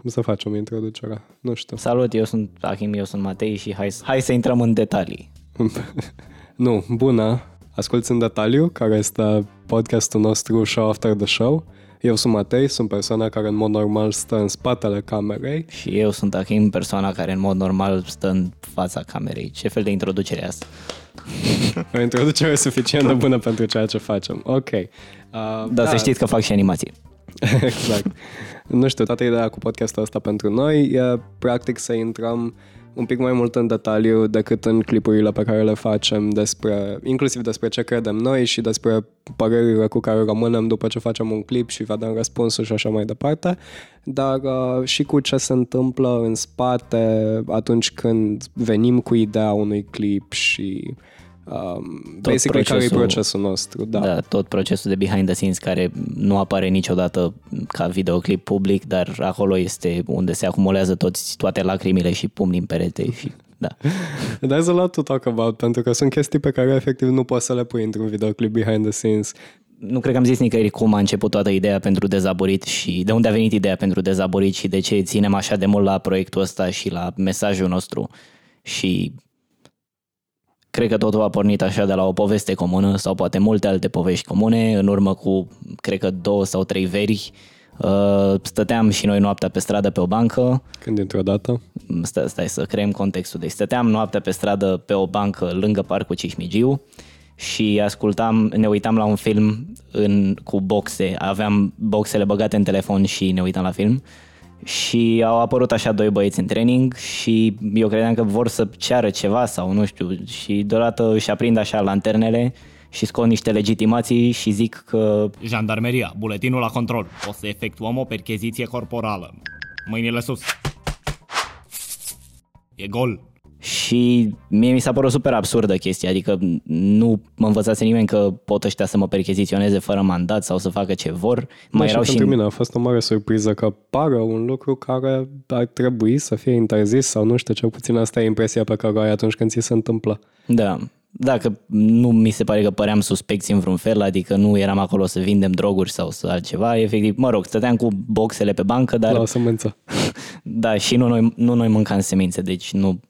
cum să facem introducerea? Nu știu. Salut, eu sunt Achim, eu sunt Matei și hai, hai să intrăm în detalii. nu, bună! Asculți în detaliu, care este podcastul nostru Show After the Show. Eu sunt Matei, sunt persoana care în mod normal stă în spatele camerei. Și eu sunt Achim, persoana care în mod normal stă în fața camerei. Ce fel de introducere e asta? o introducere suficient de bună pentru ceea ce facem. Ok. Uh, da, da, să știți că fac și animații. exact. Nu știu, toată ideea cu podcastul ăsta pentru noi e practic să intrăm un pic mai mult în detaliu decât în clipurile pe care le facem despre, inclusiv despre ce credem noi și despre părerile cu care rămânem după ce facem un clip și vedem răspunsul și așa mai departe, dar uh, și cu ce se întâmplă în spate atunci când venim cu ideea unui clip și Um, tot basically, care e procesul nostru. Da. da, tot procesul de behind the scenes care nu apare niciodată ca videoclip public, dar acolo este unde se acumulează toți, toate lacrimile și pumnii în perete și da. There's a lot to talk about, pentru că sunt chestii pe care efectiv nu poți să le pui într-un videoclip behind the scenes. Nu cred că am zis nicăieri cum a început toată ideea pentru dezaborit și de unde a venit ideea pentru dezaborit și de ce ținem așa de mult la proiectul ăsta și la mesajul nostru și Cred că totul a pornit așa de la o poveste comună sau poate multe alte povești comune. În urmă cu, cred că două sau trei veri, uh, stăteam și noi noaptea pe stradă pe o bancă. Când dintr-o dată? Stai, stai să creăm contextul. Deci stăteam noaptea pe stradă pe o bancă lângă parcul Cismigiu și ascultam, ne uitam la un film în, cu boxe. Aveam boxele băgate în telefon și ne uitam la film și au apărut așa doi băieți în training și eu credeam că vor să ceară ceva sau nu știu și deodată își aprind așa lanternele și scot niște legitimații și zic că... Jandarmeria, buletinul la control. O să efectuăm o percheziție corporală. Mâinile sus. E gol. Și mie mi s-a părut super absurdă chestia, adică nu mă învățase nimeni că pot ăștia să mă percheziționeze fără mandat sau să facă ce vor. Mai da, erau și pentru mine a fost o mare surpriză că pară un lucru care ar trebui să fie interzis sau nu știu, cel puțin asta e impresia pe care o ai atunci când ți se întâmplă. Da, dacă nu mi se pare că păream suspecți în vreun fel, adică nu eram acolo să vindem droguri sau să altceva, efectiv, mă rog, stăteam cu boxele pe bancă, dar... La o semință. da, și nu noi, nu noi mâncam semințe, deci nu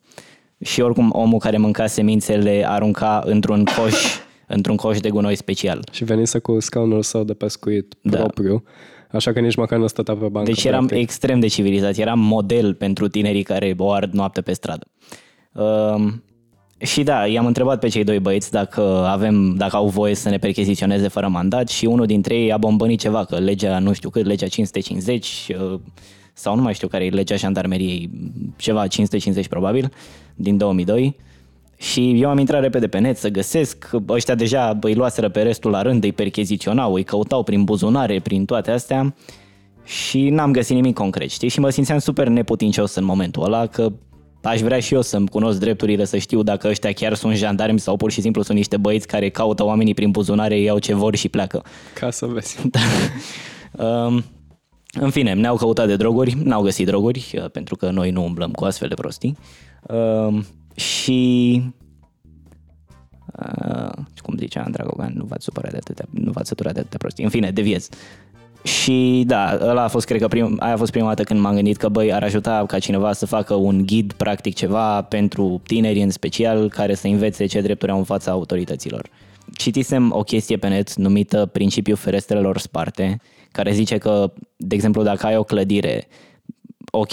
și oricum omul care mânca semințele arunca într-un coș, într-un coș de gunoi special. Și venise cu scaunul său de pescuit da. propriu, așa că nici măcar nu stătea pe bancă. Deci eram practic. extrem de civilizat, eram model pentru tinerii care o ard noapte pe stradă. Uh, și da, i-am întrebat pe cei doi băieți dacă avem, dacă au voie să ne percheziționeze fără mandat și unul dintre ei a bombănit ceva, că legea, nu știu cât, legea 550, uh, sau nu mai știu care e legea jandarmeriei, ceva 550 probabil, din 2002. Și eu am intrat repede pe net să găsesc, ăștia deja îi luaseră pe restul la rând, îi percheziționau, îi căutau prin buzunare, prin toate astea și n-am găsit nimic concret, știi? Și mă simțeam super neputincios în momentul ăla, că aș vrea și eu să-mi cunosc drepturile, să știu dacă ăștia chiar sunt jandarmi sau pur și simplu sunt niște băieți care caută oamenii prin buzunare, iau ce vor și pleacă. Ca să vezi. Da. um, în fine, ne-au căutat de droguri, n-au găsit droguri, uh, pentru că noi nu umblăm cu astfel de prostii. Uh, și uh, cum zicea Dragogan, nu v-ați supărat de atâtea, nu v-ați săturat de atâtea prostii. În fine, deviez. Și da, ăla a fost, cred că prim, aia a fost prima dată când m-am gândit că, băi, ar ajuta ca cineva să facă un ghid, practic ceva, pentru tineri în special, care să învețe ce drepturi au în fața autorităților. Citisem o chestie pe net numită Principiul ferestrelor sparte, care zice că, de exemplu, dacă ai o clădire ok,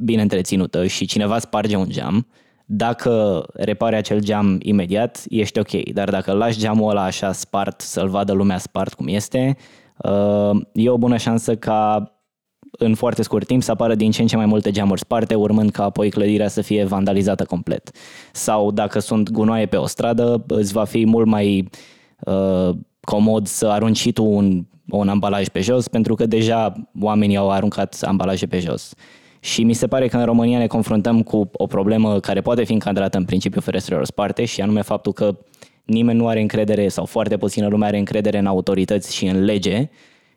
bine întreținută și cineva sparge un geam, dacă repare acel geam imediat, ești ok, dar dacă lași geamul ăla așa spart, să-l vadă lumea spart cum este, uh, e o bună șansă ca în foarte scurt timp să apară din ce în ce mai multe geamuri sparte, urmând ca apoi clădirea să fie vandalizată complet. Sau dacă sunt gunoaie pe o stradă, îți va fi mult mai uh, comod să arunci și tu un un ambalaj pe jos, pentru că deja oamenii au aruncat ambalaje pe jos. Și mi se pare că în România ne confruntăm cu o problemă care poate fi încadrată în principiul ferestrelor sparte și anume faptul că nimeni nu are încredere sau foarte puțină lume are încredere în autorități și în lege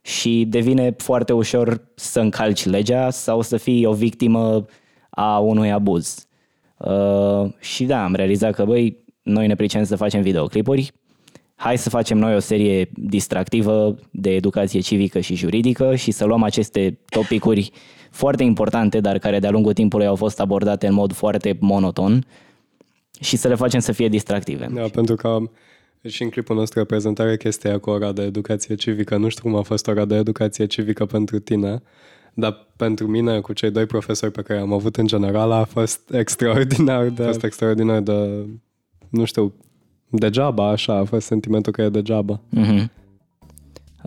și devine foarte ușor să încalci legea sau să fii o victimă a unui abuz. Uh, și da, am realizat că, băi, noi ne pricem să facem videoclipuri, hai să facem noi o serie distractivă de educație civică și juridică și să luăm aceste topicuri foarte importante, dar care de-a lungul timpului au fost abordate în mod foarte monoton și să le facem să fie distractive. Da, pentru că și în clipul nostru de prezentare chestia cu ora de educație civică. Nu știu cum a fost ora de educație civică pentru tine, dar pentru mine, cu cei doi profesori pe care am avut în general, a fost extraordinar de, a fost extraordinar de nu știu, degeaba, așa, a fost sentimentul că e degeaba. Mm-hmm.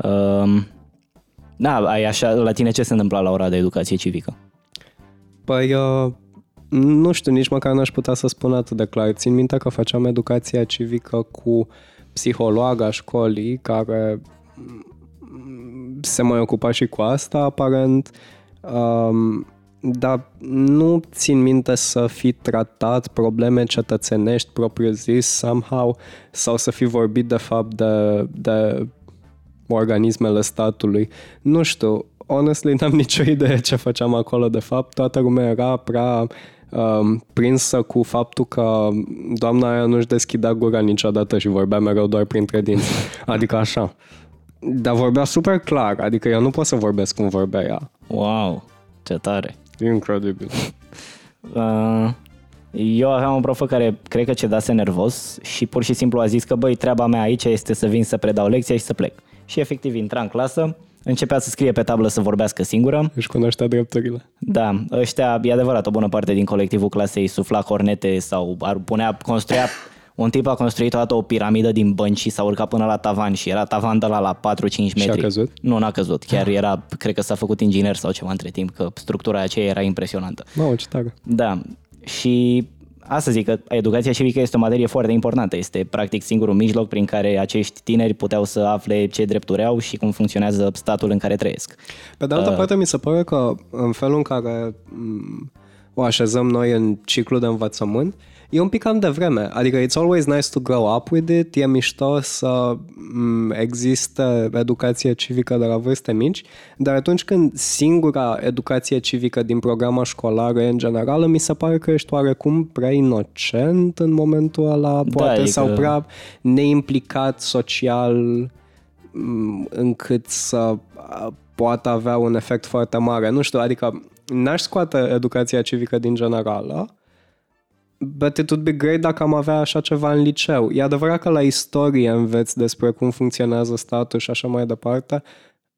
Um, da, ai așa, la tine ce se întâmpla la ora de educație civică? Păi, uh, nu știu, nici măcar n-aș putea să spun atât de clar. Țin minte că făceam educația civică cu psihologa școlii, care se mai ocupa și cu asta, aparent. Um, dar nu țin minte să fi tratat probleme cetățenești propriu-zis somehow sau să fi vorbit de fapt de, de organismele statului. Nu știu, honestly n-am nicio idee ce făceam acolo de fapt. Toată lumea era prea um, prinsă cu faptul că doamna aia nu-și deschidea gura niciodată și vorbea mereu doar printre dinți. Adică așa. Dar vorbea super clar, adică eu nu pot să vorbesc cum vorbea ea. Wow, ce tare! Incredibil. Uh, eu aveam un profă care cred că cedase nervos și pur și simplu a zis că băi, treaba mea aici este să vin să predau lecția și să plec. Și efectiv intra în clasă, începea să scrie pe tablă să vorbească singură. Își cunoștea drepturile. Da, ăștia, e adevărat, o bună parte din colectivul clasei sufla cornete sau ar punea, construia un tip a construit toată o piramidă din bănci și s-a urcat până la tavan și era tavan de la la 4-5 metri. Și a căzut? Nu, n-a căzut. Chiar era, cred că s-a făcut inginer sau ceva între timp, că structura aceea era impresionantă. Mamă, ce tare. Da. Și asta zic că educația civică este o materie foarte importantă. Este practic singurul mijloc prin care acești tineri puteau să afle ce drepturi au și cum funcționează statul în care trăiesc. Pe de altă uh, parte, mi se pare că în felul în care mm, o așezăm noi în ciclu de învățământ, e un pic cam de vreme. Adică it's always nice to grow up with it, e mișto să mm, existe educație civică de la vârste mici, dar atunci când singura educație civică din programa școlară în general, mi se pare că ești oarecum prea inocent în momentul ăla, da, poate, adică... sau prea neimplicat social mm, încât să poată avea un efect foarte mare. Nu știu, adică n-aș scoate educația civică din generală, but it would be great dacă am avea așa ceva în liceu. E adevărat că la istorie înveți despre cum funcționează statul și așa mai departe,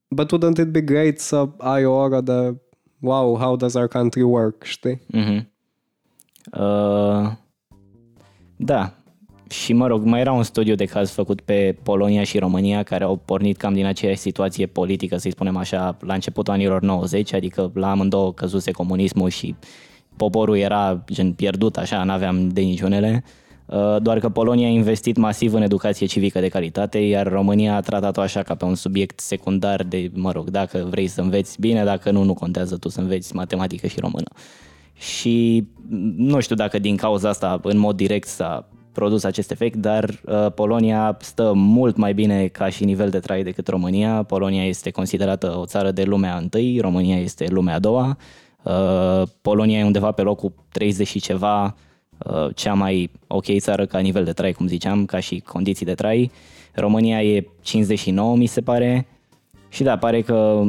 but wouldn't it be great să ai o oră de wow, how does our country work, știi? Mm-hmm. Uh, da. Și mă rog, mai era un studiu de caz făcut pe Polonia și România care au pornit cam din aceeași situație politică, să-i spunem așa, la începutul anilor 90, adică la amândouă căzuse comunismul și poporul era gen pierdut așa, n-aveam de niciunele, uh, doar că Polonia a investit masiv în educație civică de calitate, iar România a tratat-o așa ca pe un subiect secundar de, mă rog, dacă vrei să înveți bine, dacă nu, nu contează tu să înveți matematică și română. Și nu știu dacă din cauza asta în mod direct s-a produs acest efect, dar uh, Polonia stă mult mai bine ca și nivel de trai decât România. Polonia este considerată o țară de lumea întâi, România este lumea a doua Uh, Polonia e undeva pe locul 30 și ceva, uh, cea mai ok țară ca nivel de trai, cum ziceam, ca și condiții de trai. România e 59, mi se pare. Și da, pare că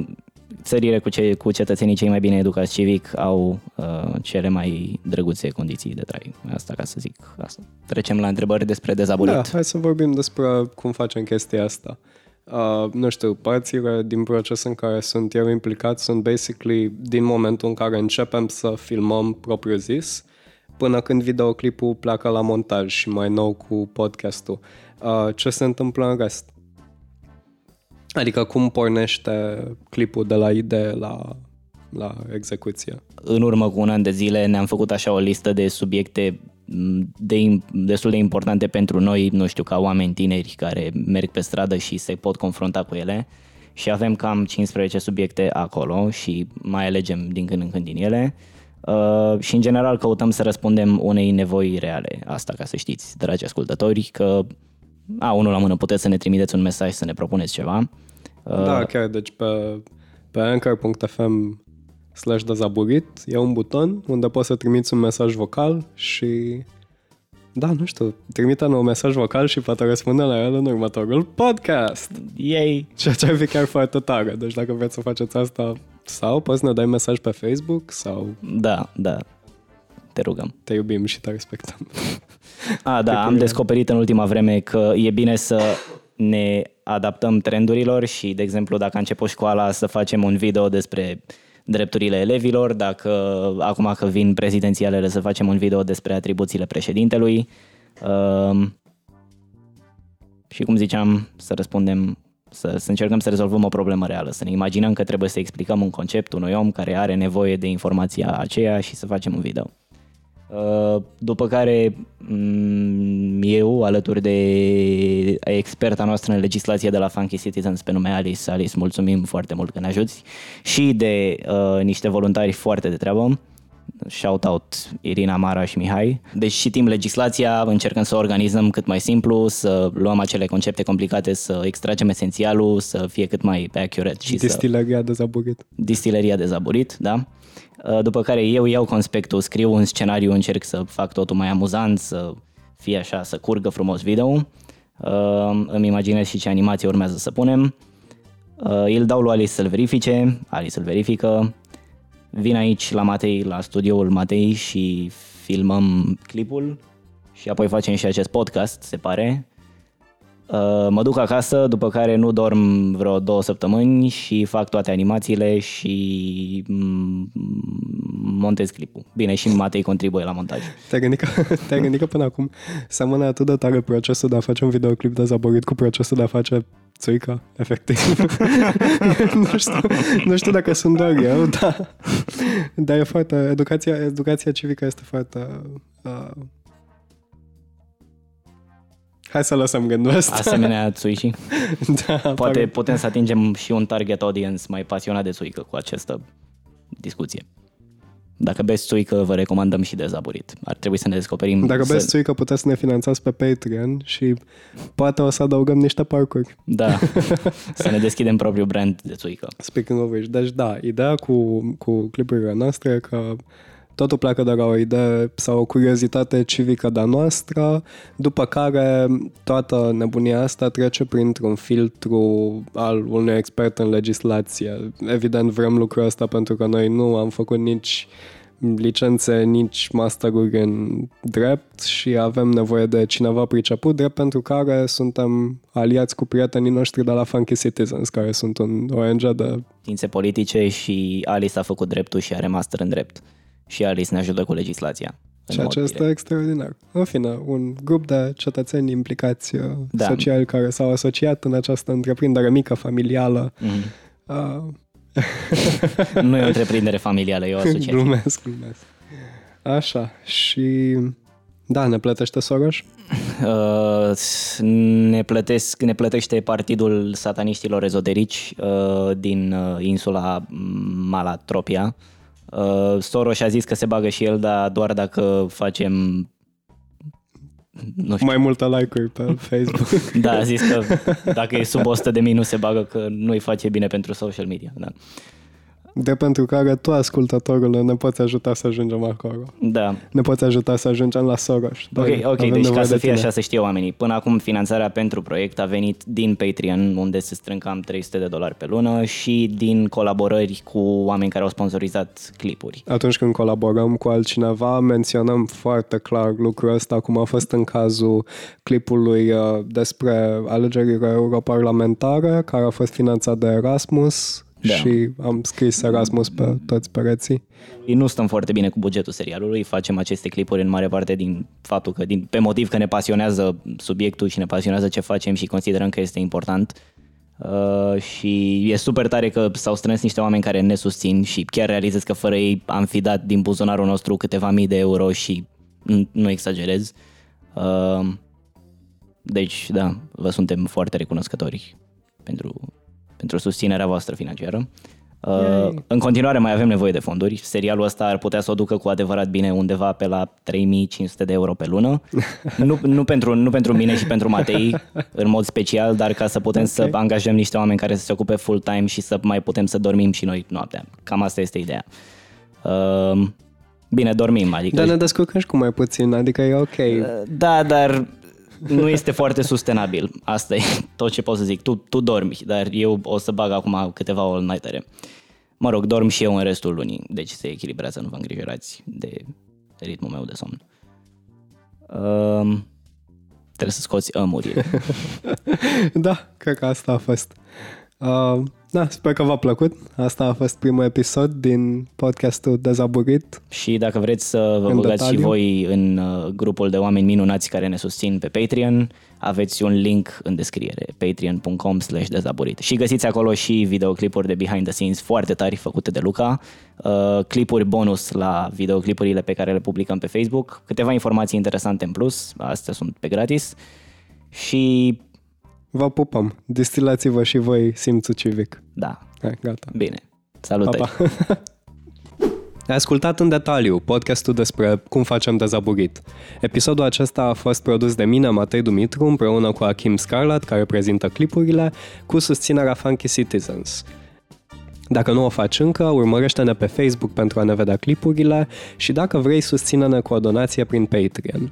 țările cu, ce, cu cetățenii cei mai bine educați civic au uh, cele mai drăguțe condiții de trai. Asta ca să zic asta. Trecem la întrebări despre dezabolit. Da, hai să vorbim despre cum facem chestia asta. Uh, nu știu, părțile din proces în care sunt eu implicat sunt basically din momentul în care începem să filmăm propriu zis până când videoclipul pleacă la montaj și mai nou cu podcastul. Uh, ce se întâmplă în rest? Adică cum pornește clipul de la idee la, la execuție? În urmă cu un an de zile ne-am făcut așa o listă de subiecte de, destul de importante pentru noi, nu știu, ca oameni tineri care merg pe stradă și se pot confrunta cu ele și avem cam 15 subiecte acolo și mai alegem din când în când din ele uh, și în general căutăm să răspundem unei nevoi reale. Asta ca să știți, dragi ascultători, că a, unul la mână puteți să ne trimiteți un mesaj să ne propuneți ceva. Uh, da, chiar, deci pe, pe anchor.fm slash dezaburit, e un buton unde poți să trimiți un mesaj vocal și Da, nu știu, trimite un mesaj vocal și poate răspunde la el în următorul podcast. Ei, Ceea ce ar fi chiar foarte tare. Deci dacă vreți să faceți asta sau poți să ne dai mesaj pe Facebook sau da, da, te rugăm. te iubim și te respectăm. A, da, am Tipul- descoperit în ultima vreme că e bine să ne adaptăm trendurilor și, de exemplu, dacă a început școala să facem un video despre drepturile elevilor, dacă acum că vin prezidențialele să facem un video despre atribuțiile președintelui. Um, și cum ziceam, să răspundem, să, să încercăm să rezolvăm o problemă reală, să ne imaginăm că trebuie să explicăm un concept unui om care are nevoie de informația aceea și să facem un video. Uh, După care mm, eu, alături de experta noastră în legislație de la Funky Citizens pe nume Alice, Alice, mulțumim foarte mult că ne ajuți, și de uh, niște voluntari foarte de treabă, shout out Irina Mara și Mihai. Deci și timp legislația, încercăm să o organizăm cât mai simplu, să luăm acele concepte complicate, să extragem esențialul, să fie cât mai accurate și să Distileria dezaburit. distileria de zaburit, da? Uh, După care eu iau conspectul, scriu un scenariu, încerc să fac totul mai amuzant, să fie așa, să curgă frumos video. Uh, Îmi imaginez și ce animație urmează să punem. Uh, Îl dau lui Alice să-l verifice, Alice îl verifică. Vin aici la Matei, la studioul Matei și filmăm clipul și apoi facem și acest podcast, se pare. Uh, Mă duc acasă, după care nu dorm vreo două săptămâni și fac toate animațiile și mm, montez clipul. Bine, și Matei contribuie la montaj. Te-ai gândit că, te-ai gândit că până acum seamănă atât de tare procesul de a face un videoclip dezaborit cu procesul de a face țuica, efectiv. nu, știu, nu știu dacă sunt doar eu, dar, dar e foarte, educația, educația civică este foarte... Uh, hai să lăsăm gândul ăsta. Asemenea, Tsuishi. da, Poate pare- putem să atingem și un target audience mai pasionat de țuică cu această discuție. Dacă beți țuică, vă recomandăm și dezaburit. Ar trebui să ne descoperim... Dacă să... beți țuică, puteți să ne finanțați pe Patreon și poate o să adăugăm niște parcuri. Da, să ne deschidem propriul brand de țuică. Speaking of which, deci da, ideea cu, cu clipurile noastre e că totul pleacă de la o idee sau o curiozitate civică de-a noastră, după care toată nebunia asta trece printr-un filtru al unui expert în legislație. Evident vrem lucrul ăsta pentru că noi nu am făcut nici licențe, nici masteruri în drept și avem nevoie de cineva priceput, drept pentru care suntem aliați cu prietenii noștri de la Funky Citizens, care sunt un ONG de... Științe politice și Alice a făcut dreptul și are master în drept. Și Alice ne ajută cu legislația. în Ceea mod ce este direct. extraordinar. În fine, un grup de cetățeni implicați da. Da. sociali care s-au asociat în această întreprindere mică, familială. Mhm. Uh, Nu e o întreprindere familială, e o asociație. glumesc, glumesc. Așa, și... Da, ne plătește Soros? Uh, ne, plătesc, ne plătește partidul sataniștilor ezoterici uh, din uh, insula Malatropia. Uh, Soros a zis că se bagă și el, dar doar dacă facem nu știu. Mai multe like-uri pe Facebook. Da, a zis că dacă e sub 100 de mii nu se bagă că nu-i face bine pentru social media. Da. De pentru care tu, ascultătorul, ne poți ajuta să ajungem acolo. da. Ne poți ajuta să ajungem la Soros. Dar Ok, ok, avem deci nevoie ca să de fie tine. așa să știe oamenii, până acum finanțarea pentru proiect a venit din Patreon, unde se strâng cam 300 de dolari pe lună și din colaborări cu oameni care au sponsorizat clipuri. atunci când colaborăm cu altcineva, menționăm foarte clar lucrul ăsta, cum a fost în cazul clipului uh, despre alegerile europarlamentare, care a fost finanțat de Erasmus Da. și am scris Erasmus pe toți pereții. Ei Nu stăm foarte bine cu bugetul serialului, facem aceste clipuri în mare parte din faptul că, din, pe motiv că ne pasionează subiectul și ne pasionează ce facem și considerăm că este important. Uh, și e super tare că s-au strâns niște oameni care ne susțin și chiar realizez că fără ei am fi dat din buzunarul nostru câteva mii de euro și n- nu exagerez. Uh, deci, da, vă suntem foarte recunoscători pentru, pentru susținerea voastră financiară. Uh, în continuare mai avem nevoie de fonduri. Serialul ăsta ar putea să o ducă cu adevărat bine undeva pe la 3500 de euro pe lună. nu, nu, pentru, nu pentru mine și pentru Matei în mod special, dar ca să putem okay. să angajăm niște oameni care să se ocupe full-time și să mai putem să dormim și noi noaptea. Cam asta este ideea. Uh, Bine, dormim, adică... Dar ne descurcăm și cu mai puțin, adică e ok. Da, dar nu este foarte sustenabil. Asta e tot ce pot să zic. Tu, tu dormi, dar eu o să bag acum câteva all nightere. Mă rog, dorm și eu în restul lunii, deci se echilibrează, nu vă îngrijorați de ritmul meu de somn. Um, trebuie să scoți ămurile. da, cred că asta a fost. Uh, da, sper că v-a plăcut. Asta a fost primul episod din podcastul Dezaburit. Și dacă vreți să vă În băgați detaliu. și voi în uh, grupul de oameni minunați care ne susțin pe Patreon, aveți un link în descriere, patreon.com slash dezaburit. Și găsiți acolo și videoclipuri de behind the scenes foarte tari făcute de Luca, uh, clipuri bonus la videoclipurile pe care le publicăm pe Facebook, câteva informații interesante în plus, astea sunt pe gratis. Și Vă pupăm. Distilați-vă și voi simțul civic. da, Hai, gata. bine. Salutări! Pa, pa. Ai ascultat în detaliu podcastul despre cum facem dezaburit. Episodul acesta a fost produs de mine, Matei Dumitru, împreună cu Achim Scarlat, care prezintă clipurile, cu susținerea Funky Citizens. Dacă nu o faci încă, urmărește-ne pe Facebook pentru a ne vedea clipurile și dacă vrei, susține-ne cu o donație prin Patreon.